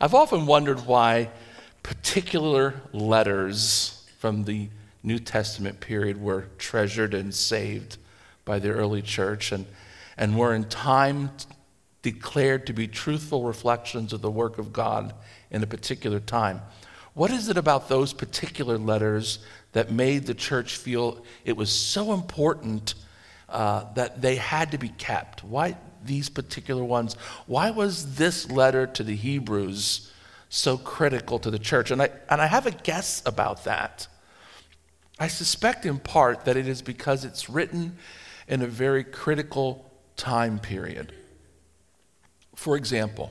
I've often wondered why particular letters from the New Testament period were treasured and saved by the early church and, and were in time declared to be truthful reflections of the work of God in a particular time. What is it about those particular letters that made the church feel it was so important uh, that they had to be kept? Why these particular ones? Why was this letter to the Hebrews so critical to the church? And I, and I have a guess about that. I suspect in part that it is because it's written in a very critical time period. For example,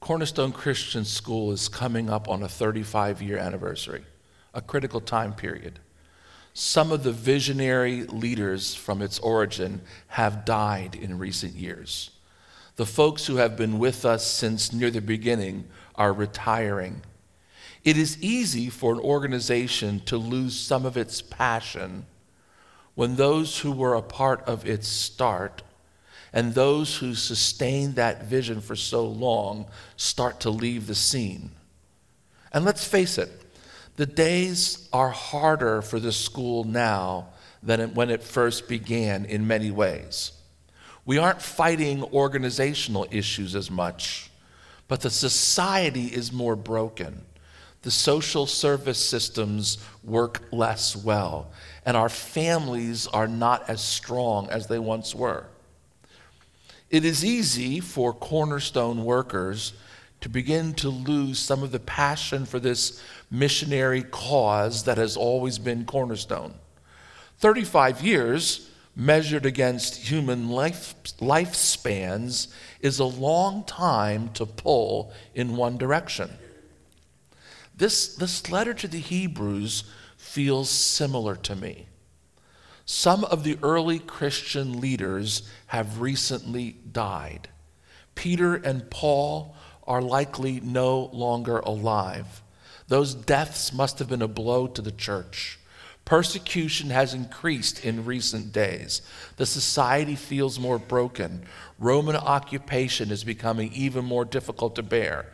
Cornerstone Christian School is coming up on a 35 year anniversary, a critical time period. Some of the visionary leaders from its origin have died in recent years. The folks who have been with us since near the beginning are retiring. It is easy for an organization to lose some of its passion when those who were a part of its start and those who sustained that vision for so long start to leave the scene. And let's face it, the days are harder for the school now than when it first began in many ways. We aren't fighting organizational issues as much, but the society is more broken. The social service systems work less well, and our families are not as strong as they once were. It is easy for cornerstone workers to begin to lose some of the passion for this missionary cause that has always been cornerstone. 35 years measured against human life, lifespans is a long time to pull in one direction. This, this letter to the Hebrews feels similar to me. Some of the early Christian leaders have recently died. Peter and Paul are likely no longer alive. Those deaths must have been a blow to the church. Persecution has increased in recent days. The society feels more broken. Roman occupation is becoming even more difficult to bear.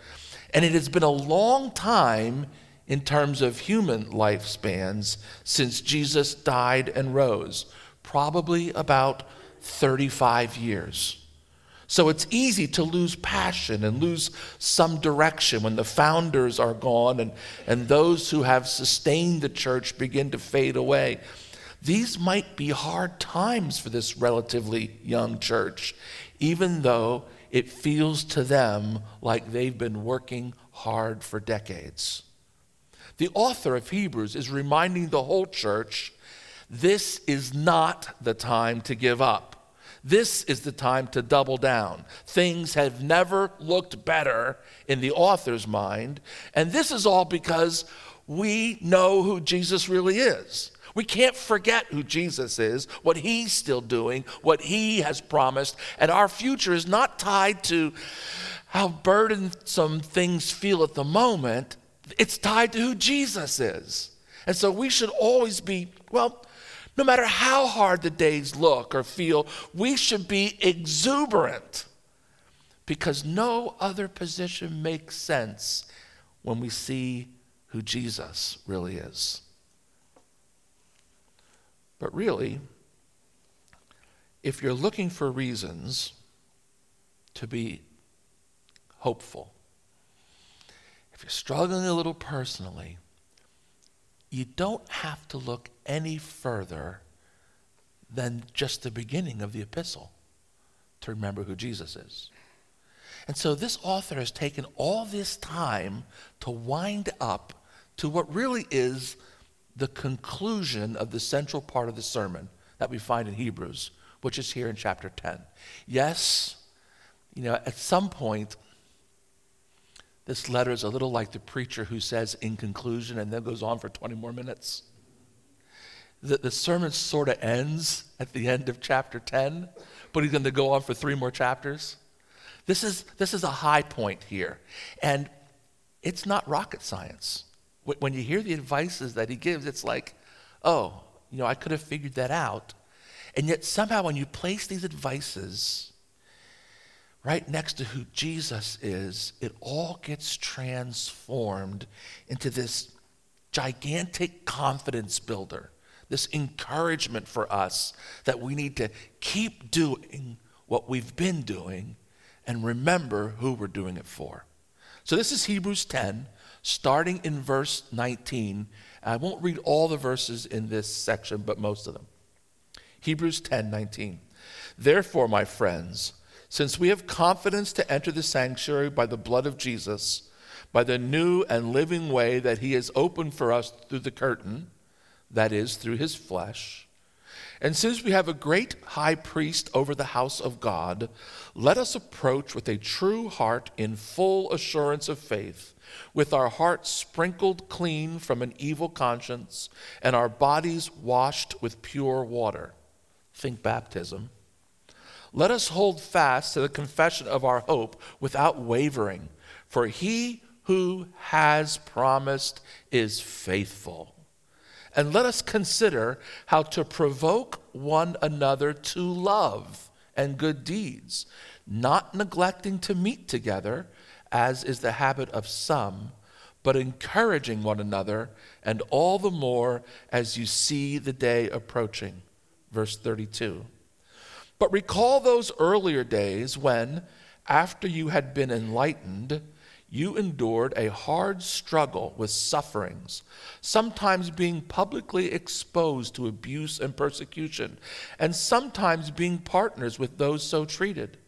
And it has been a long time in terms of human lifespans since Jesus died and rose, probably about 35 years. So it's easy to lose passion and lose some direction when the founders are gone and, and those who have sustained the church begin to fade away. These might be hard times for this relatively young church, even though it feels to them like they've been working hard for decades. The author of Hebrews is reminding the whole church this is not the time to give up. This is the time to double down. Things have never looked better in the author's mind, and this is all because we know who Jesus really is. We can't forget who Jesus is, what he's still doing, what he has promised, and our future is not tied to how burdensome things feel at the moment. It's tied to who Jesus is. And so we should always be, well, no matter how hard the days look or feel, we should be exuberant because no other position makes sense when we see who Jesus really is. But really, if you're looking for reasons to be hopeful, if you're struggling a little personally, you don't have to look any further than just the beginning of the epistle to remember who Jesus is. And so this author has taken all this time to wind up to what really is the conclusion of the central part of the sermon that we find in Hebrews, which is here in chapter 10. Yes, you know, at some point, this letter is a little like the preacher who says in conclusion and then goes on for 20 more minutes. The, the sermon sort of ends at the end of chapter 10, but he's going to go on for three more chapters. This is, this is a high point here. And it's not rocket science. When you hear the advices that he gives, it's like, oh, you know, I could have figured that out. And yet, somehow, when you place these advices right next to who Jesus is, it all gets transformed into this gigantic confidence builder, this encouragement for us that we need to keep doing what we've been doing and remember who we're doing it for. So, this is Hebrews 10, starting in verse 19. I won't read all the verses in this section, but most of them. Hebrews 10 19. Therefore, my friends, since we have confidence to enter the sanctuary by the blood of Jesus, by the new and living way that he has opened for us through the curtain, that is, through his flesh, and since we have a great high priest over the house of God, let us approach with a true heart in full assurance of faith, with our hearts sprinkled clean from an evil conscience and our bodies washed with pure water. Think baptism. Let us hold fast to the confession of our hope without wavering, for he who has promised is faithful. And let us consider how to provoke one another to love and good deeds, not neglecting to meet together, as is the habit of some, but encouraging one another, and all the more as you see the day approaching. Verse 32. But recall those earlier days when, after you had been enlightened, you endured a hard struggle with sufferings, sometimes being publicly exposed to abuse and persecution, and sometimes being partners with those so treated.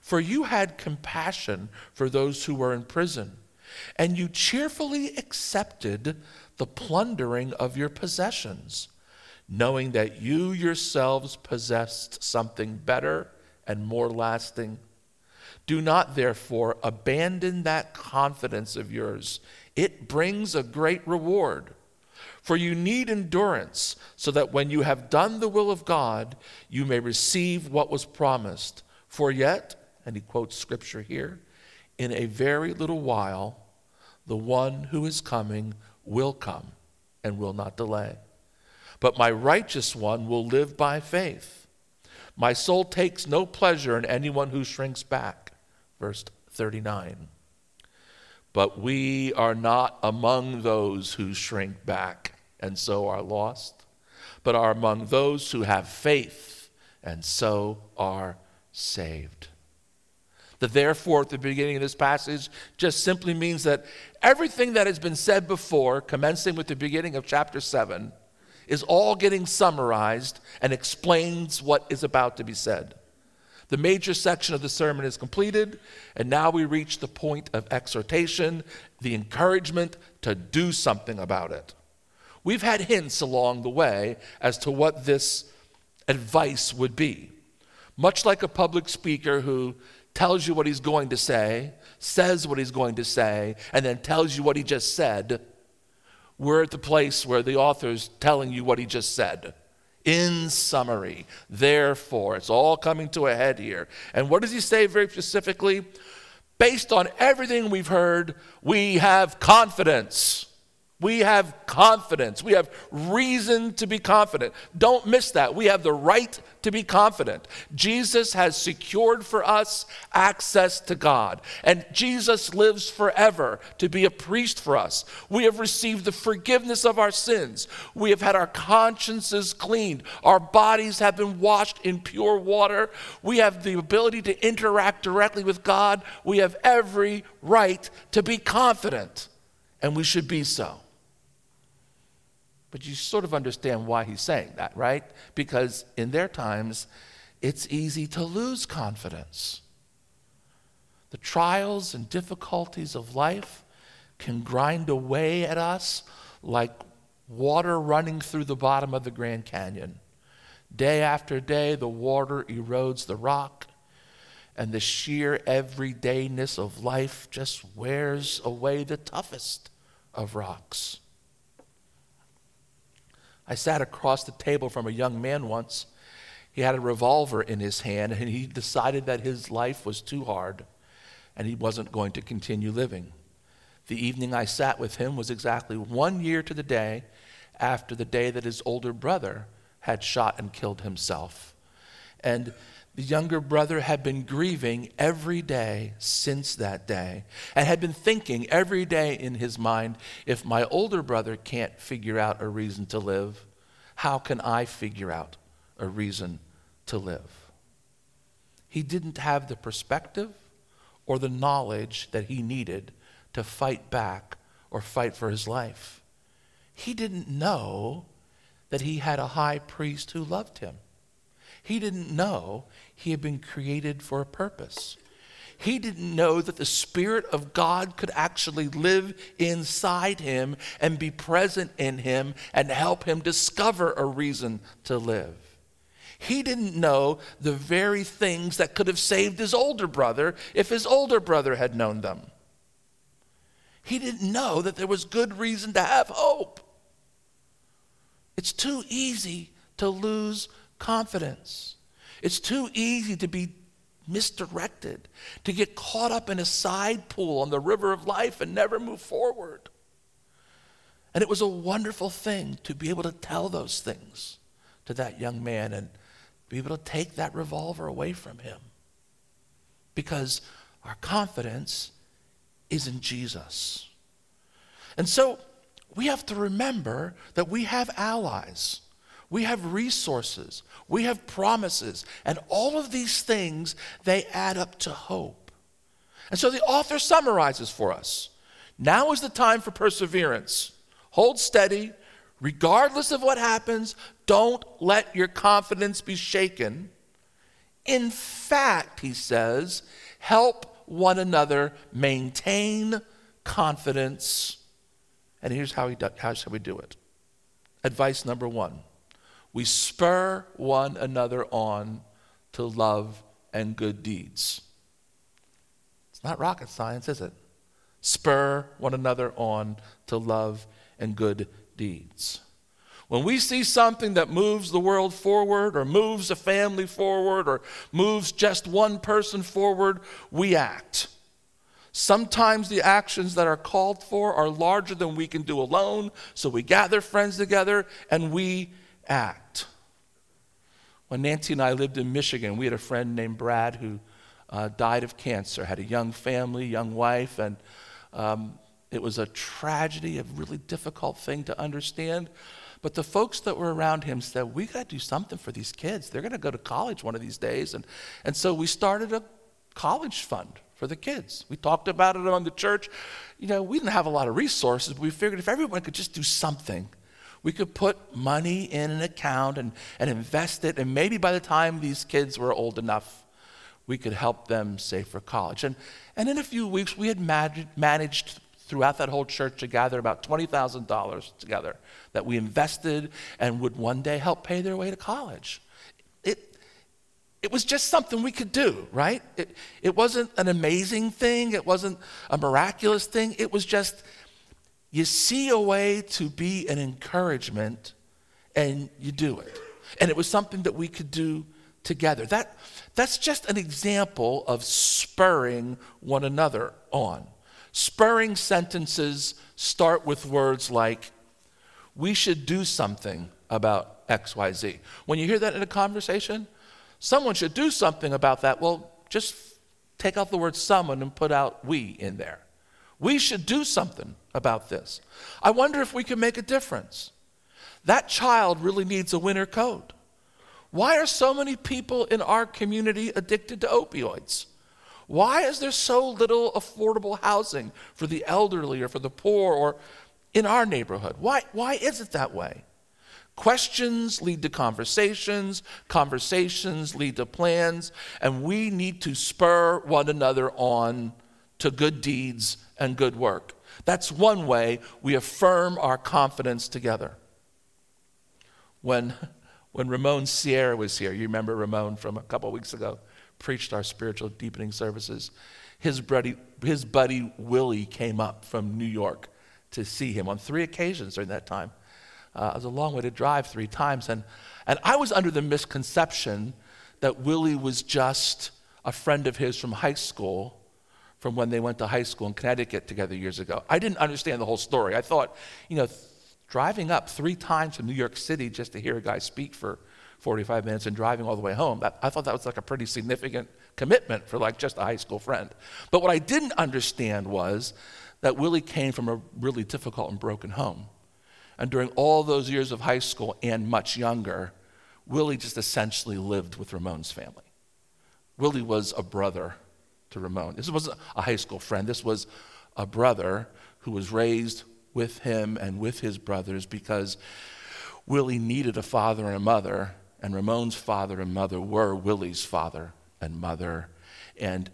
For you had compassion for those who were in prison, and you cheerfully accepted the plundering of your possessions, knowing that you yourselves possessed something better and more lasting do not, therefore, abandon that confidence of yours. It brings a great reward. For you need endurance, so that when you have done the will of God, you may receive what was promised. For yet, and he quotes scripture here, in a very little while, the one who is coming will come and will not delay. But my righteous one will live by faith. My soul takes no pleasure in anyone who shrinks back verse 39. But we are not among those who shrink back and so are lost, but are among those who have faith and so are saved. The therefore at the beginning of this passage just simply means that everything that has been said before, commencing with the beginning of chapter 7, is all getting summarized and explains what is about to be said. The major section of the sermon is completed, and now we reach the point of exhortation, the encouragement to do something about it. We've had hints along the way as to what this advice would be. Much like a public speaker who tells you what he's going to say, says what he's going to say, and then tells you what he just said, we're at the place where the author's telling you what he just said. In summary, therefore, it's all coming to a head here. And what does he say very specifically? Based on everything we've heard, we have confidence. We have confidence. We have reason to be confident. Don't miss that. We have the right to be confident. Jesus has secured for us access to God, and Jesus lives forever to be a priest for us. We have received the forgiveness of our sins. We have had our consciences cleaned. Our bodies have been washed in pure water. We have the ability to interact directly with God. We have every right to be confident, and we should be so. But you sort of understand why he's saying that, right? Because in their times, it's easy to lose confidence. The trials and difficulties of life can grind away at us like water running through the bottom of the Grand Canyon. Day after day, the water erodes the rock, and the sheer everydayness of life just wears away the toughest of rocks. I sat across the table from a young man once. He had a revolver in his hand, and he decided that his life was too hard and he wasn't going to continue living. The evening I sat with him was exactly one year to the day after the day that his older brother had shot and killed himself. And The younger brother had been grieving every day since that day and had been thinking every day in his mind if my older brother can't figure out a reason to live, how can I figure out a reason to live? He didn't have the perspective or the knowledge that he needed to fight back or fight for his life. He didn't know that he had a high priest who loved him. He didn't know he had been created for a purpose. He didn't know that the Spirit of God could actually live inside him and be present in him and help him discover a reason to live. He didn't know the very things that could have saved his older brother if his older brother had known them. He didn't know that there was good reason to have hope. It's too easy to lose confidence. It's too easy to be misdirected, to get caught up in a side pool on the river of life and never move forward. And it was a wonderful thing to be able to tell those things to that young man and be able to take that revolver away from him. Because our confidence is in Jesus. And so we have to remember that we have allies. We have resources, we have promises, and all of these things, they add up to hope. And so the author summarizes for us now is the time for perseverance. Hold steady, regardless of what happens, don't let your confidence be shaken. In fact, he says, help one another maintain confidence. And here's how, we do it. Advice number one we spur one another on to love and good deeds. It's not rocket science, is it? Spur one another on to love and good deeds. When we see something that moves the world forward, or moves a family forward, or moves just one person forward, we act. Sometimes the actions that are called for are larger than we can do alone, so we gather friends together and we act. When Nancy and I lived in Michigan, we had a friend named Brad who uh, died of cancer, had a young family, young wife, and um, it was a tragedy, a really difficult thing to understand. But the folks that were around him said, We got to do something for these kids. They're going to go to college one of these days. And, and so we started a college fund for the kids. We talked about it among the church. You know, we didn't have a lot of resources, but we figured if everyone could just do something, we could put money in an account and, and invest it, and maybe by the time these kids were old enough, we could help them save for college. And, and in a few weeks, we had managed throughout that whole church to gather about $20,000 together that we invested and would one day help pay their way to college. It, it was just something we could do, right? It, it wasn't an amazing thing, it wasn't a miraculous thing, it was just you see a way to be an encouragement and you do it. And it was something that we could do together. That, that's just an example of spurring one another on. Spurring sentences start with words like, we should do something about XYZ. When you hear that in a conversation, someone should do something about that. Well, just take out the word someone and put out we in there. We should do something about this. I wonder if we can make a difference. That child really needs a winter coat. Why are so many people in our community addicted to opioids? Why is there so little affordable housing for the elderly or for the poor or in our neighborhood? Why, why is it that way? Questions lead to conversations, conversations lead to plans, and we need to spur one another on to good deeds and good work. That's one way we affirm our confidence together. When, when Ramon Sierra was here, you remember Ramon from a couple weeks ago, preached our spiritual deepening services. His buddy, his buddy Willie came up from New York to see him on three occasions during that time. Uh, it was a long way to drive three times. And, and I was under the misconception that Willie was just a friend of his from high school from when they went to high school in Connecticut together years ago. I didn't understand the whole story. I thought, you know, th- driving up three times from New York City just to hear a guy speak for, 45 minutes and driving all the way home. That, I thought that was like a pretty significant commitment for like just a high school friend. But what I didn't understand was that Willie came from a really difficult and broken home. And during all those years of high school and much younger, Willie just essentially lived with Ramon's family. Willie was a brother to Ramon. This wasn't a high school friend, this was a brother who was raised with him and with his brothers because Willie needed a father and a mother, and Ramon's father and mother were Willie's father and mother. And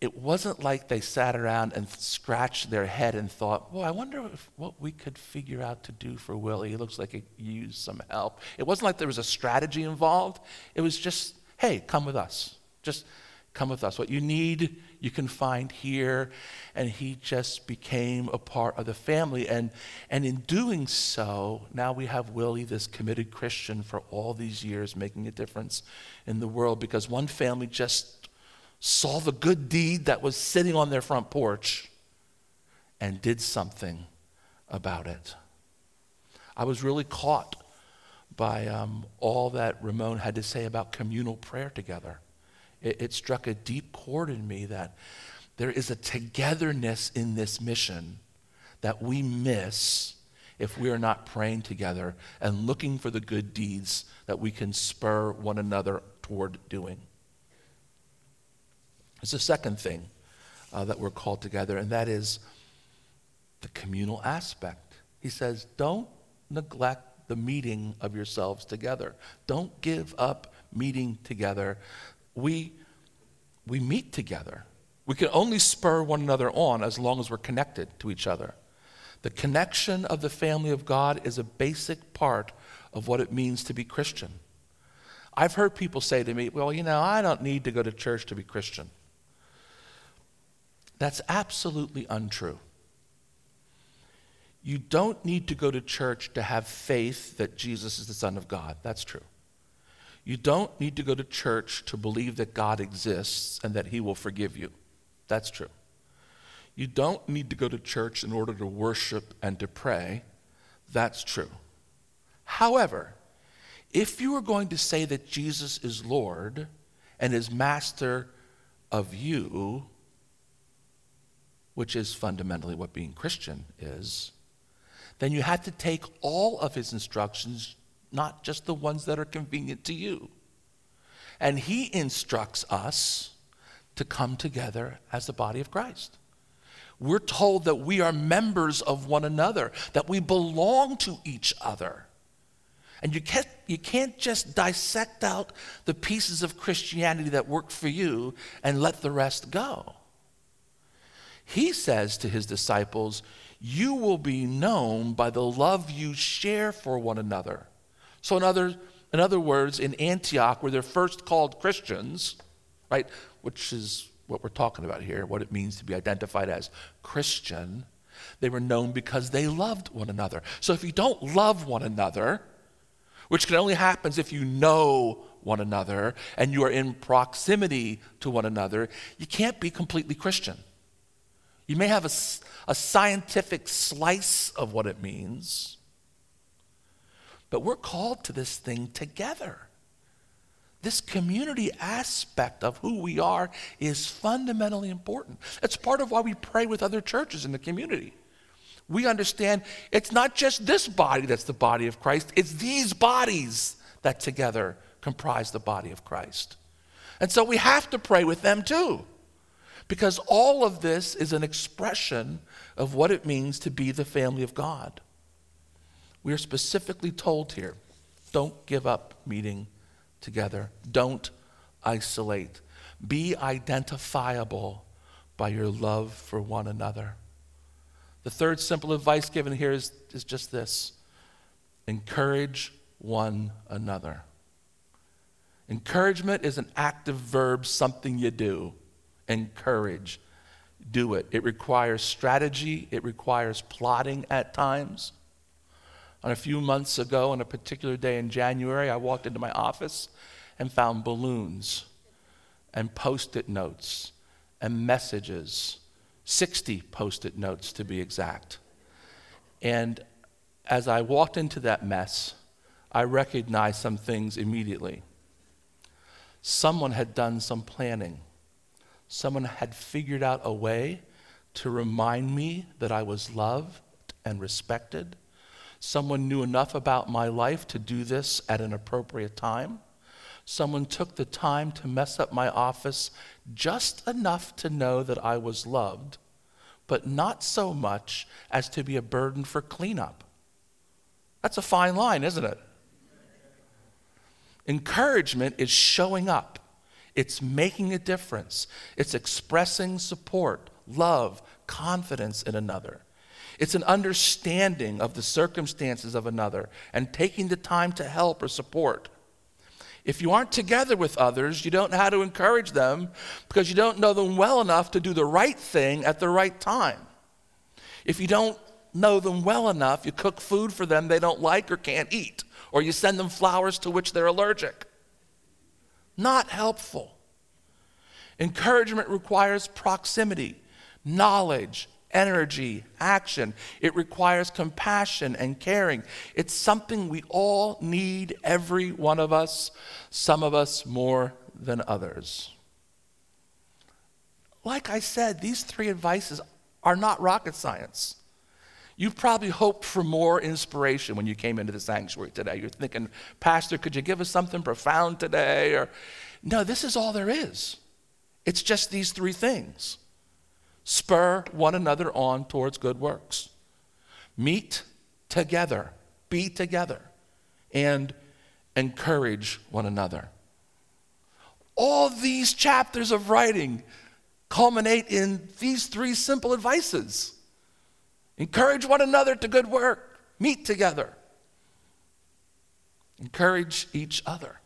it wasn't like they sat around and scratched their head and thought, well, I wonder if, what we could figure out to do for Willie. He looks like he used some help. It wasn't like there was a strategy involved. It was just, hey, come with us. Just come with us. What you need, you can find here. And he just became a part of the family. And, and in doing so, now we have Willie, this committed Christian for all these years, making a difference in the world because one family just saw the good deed that was sitting on their front porch and did something about it. I was really caught by um, all that Ramon had to say about communal prayer together. It, it struck a deep chord in me that there is a togetherness in this mission that we miss if we are not praying together and looking for the good deeds that we can spur one another toward doing. There's a second thing uh, that we're called together, and that is the communal aspect. He says, Don't neglect the meeting of yourselves together. Don't give up meeting together. We, we meet together. We can only spur one another on as long as we're connected to each other. The connection of the family of God is a basic part of what it means to be Christian. I've heard people say to me, Well, you know, I don't need to go to church to be Christian. That's absolutely untrue. You don't need to go to church to have faith that Jesus is the Son of God. That's true. You don't need to go to church to believe that God exists and that He will forgive you. That's true. You don't need to go to church in order to worship and to pray. That's true. However, if you are going to say that Jesus is Lord and is master of you, which is fundamentally what being Christian is, then you have to take all of his instructions, not just the ones that are convenient to you. And he instructs us to come together as the body of Christ. We're told that we are members of one another, that we belong to each other. And you can't, you can't just dissect out the pieces of Christianity that work for you and let the rest go. He says to his disciples, You will be known by the love you share for one another. So, in other, in other words, in Antioch, where they're first called Christians, right, which is what we're talking about here, what it means to be identified as Christian, they were known because they loved one another. So, if you don't love one another, which can only happen if you know one another and you are in proximity to one another, you can't be completely Christian. You may have a, a scientific slice of what it means, but we're called to this thing together. This community aspect of who we are is fundamentally important. It's part of why we pray with other churches in the community. We understand it's not just this body that's the body of Christ, it's these bodies that together comprise the body of Christ. And so we have to pray with them too. Because all of this is an expression of what it means to be the family of God. We are specifically told here don't give up meeting together, don't isolate, be identifiable by your love for one another. The third simple advice given here is, is just this encourage one another. Encouragement is an active verb, something you do encourage. Do it. It requires strategy, it requires plotting at times. On a few months ago, on a particular day in January, I walked into my office and found balloons and post it notes and messages 60 post it notes to be exact. And as I walked into that mess, I recognized some things immediately. Someone had done some planning. Someone had figured out a way to remind me that I was loved and respected. Someone knew enough about my life to do this at an appropriate time. Someone took the time to mess up my office just enough to know that I was loved, but not so much as to be a burden for cleanup. That's a fine line, isn't it? Encouragement is showing up, it's making a difference, it's expressing support, love, confidence in another. It's an understanding of the circumstances of another and taking the time to help or support. If you aren't together with others, you don't know how to encourage them because you don't know them well enough to do the right thing at the right time. If you don't know them well enough, you cook food for them they don't like or can't eat, or you send them flowers to which they're allergic. Not helpful. Encouragement requires proximity, knowledge, energy, action. It requires compassion and caring. It's something we all need, every one of us, some of us more than others. Like I said, these three advices are not rocket science. You probably hoped for more inspiration when you came into the sanctuary today. You're thinking, Pastor, could you give us something profound today? Or no, this is all there is. It's just these three things spur one another on towards good works, meet together, be together, and encourage one another. All these chapters of writing culminate in these three simple advices encourage one another to good work, meet together, encourage each other.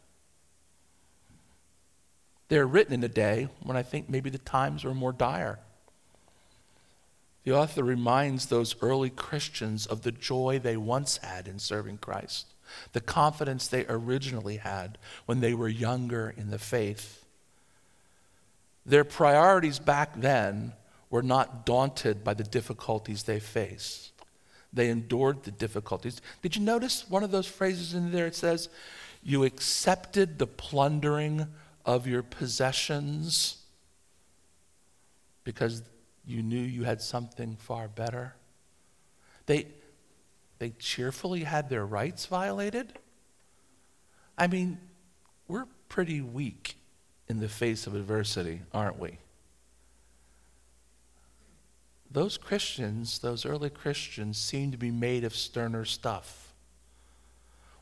They're written in a day when I think maybe the times were more dire. The author reminds those early Christians of the joy they once had in serving Christ, the confidence they originally had when they were younger in the faith. Their priorities back then were not daunted by the difficulties they faced. They endured the difficulties. Did you notice one of those phrases in there? It says, You accepted the plundering of your possessions because you knew you had something far better. They, they cheerfully had their rights violated. I mean, we're pretty weak in the face of adversity, aren't we? Those Christians, those early Christians, seem to be made of sterner stuff.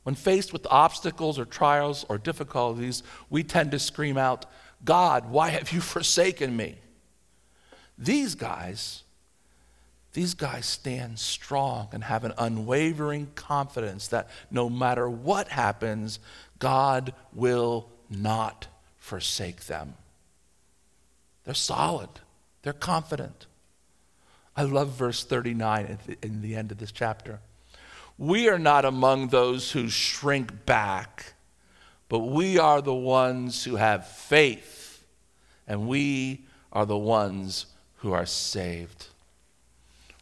When faced with obstacles or trials or difficulties, we tend to scream out, God, why have you forsaken me? These guys, these guys stand strong and have an unwavering confidence that no matter what happens, God will not forsake them. They're solid, they're confident. I love verse 39 at the, in the end of this chapter. We are not among those who shrink back, but we are the ones who have faith, and we are the ones who are saved.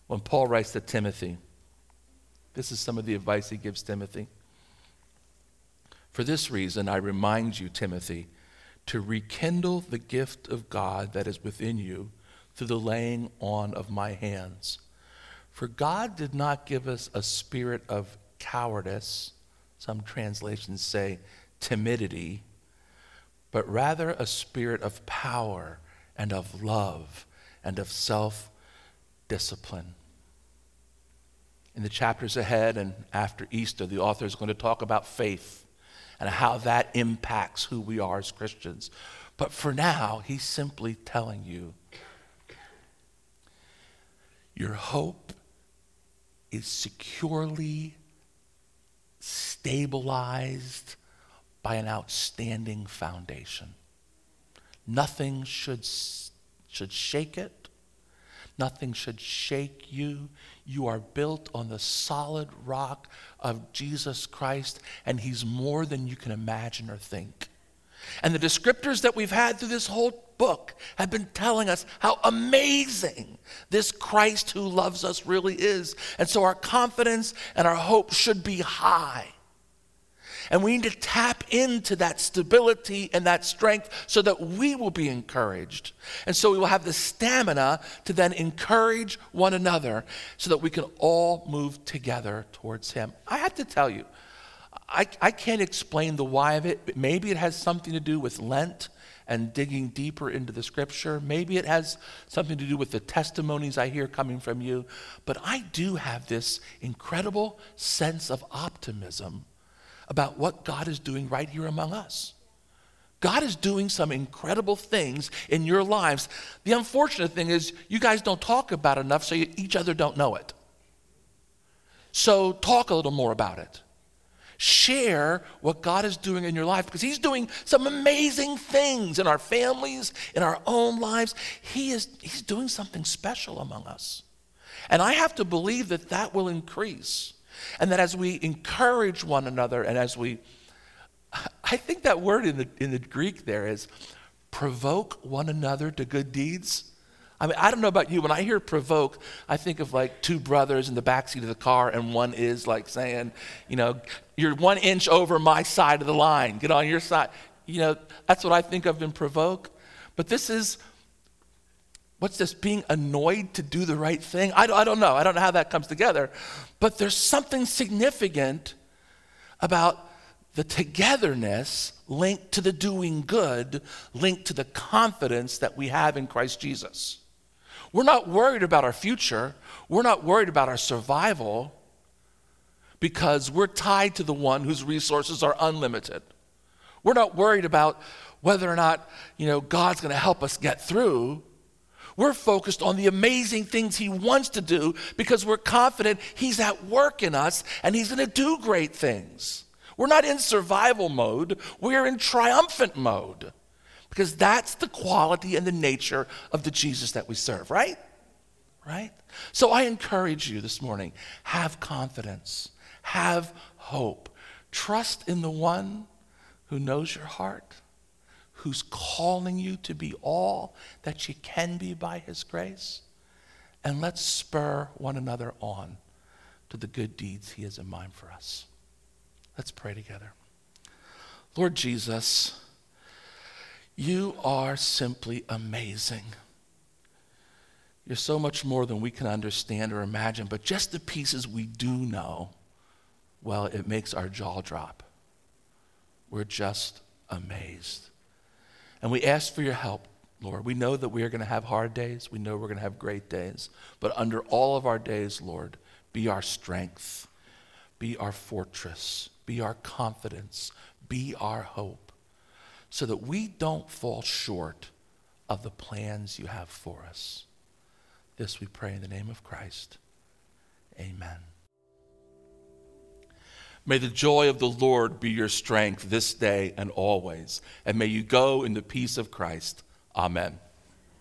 When Paul writes to Timothy, this is some of the advice he gives Timothy. For this reason, I remind you, Timothy, to rekindle the gift of God that is within you through the laying on of my hands. For God did not give us a spirit of cowardice, some translations say timidity, but rather a spirit of power and of love and of self discipline. In the chapters ahead and after Easter, the author is going to talk about faith and how that impacts who we are as Christians. But for now, he's simply telling you your hope is securely stabilized by an outstanding foundation. Nothing should should shake it. Nothing should shake you. You are built on the solid rock of Jesus Christ, and He's more than you can imagine or think. And the descriptors that we've had through this whole book have been telling us how amazing this Christ who loves us really is. And so our confidence and our hope should be high. And we need to tap into that stability and that strength so that we will be encouraged. And so we will have the stamina to then encourage one another so that we can all move together towards Him. I have to tell you, I, I can't explain the why of it. Maybe it has something to do with Lent and digging deeper into the scripture. Maybe it has something to do with the testimonies I hear coming from you. But I do have this incredible sense of optimism about what God is doing right here among us. God is doing some incredible things in your lives. The unfortunate thing is, you guys don't talk about it enough, so you, each other don't know it. So, talk a little more about it. Share what God is doing in your life because He's doing some amazing things in our families, in our own lives. He is, he's doing something special among us. And I have to believe that that will increase. And that as we encourage one another and as we, I think that word in the, in the Greek there is provoke one another to good deeds. I mean, I don't know about you. When I hear provoke, I think of like two brothers in the backseat of the car, and one is like saying, you know, you're one inch over my side of the line. Get on your side. You know, that's what I think of in provoke. But this is what's this being annoyed to do the right thing? I, I don't know. I don't know how that comes together. But there's something significant about the togetherness linked to the doing good linked to the confidence that we have in christ jesus. We're not worried about our future. We're not worried about our survival because we're tied to the one whose resources are unlimited. We're not worried about whether or not you know god's going to help us get through we're focused on the amazing things He wants to do because we're confident He's at work in us and He's going to do great things. We're not in survival mode, we're in triumphant mode because that's the quality and the nature of the Jesus that we serve, right? Right? So I encourage you this morning have confidence, have hope, trust in the one who knows your heart who's calling you to be all that you can be by His grace. And let's spur one another on to the good deeds He has in mind for us. Let's pray together. Lord Jesus, you are simply amazing. You're so much more than we can understand or imagine, but just the pieces we do know, well, it makes our jaw drop. We're just amazed. And we ask for your help, Lord. We know that we are going to have hard days. We know we're going to have great days. But under all of our days, Lord, be our strength, be our fortress, be our confidence, be our hope, so that we don't fall short of the plans you have for us. This we pray in the name of Christ. Amen. May the joy of the Lord be your strength this day and always. And may you go in the peace of Christ. Amen.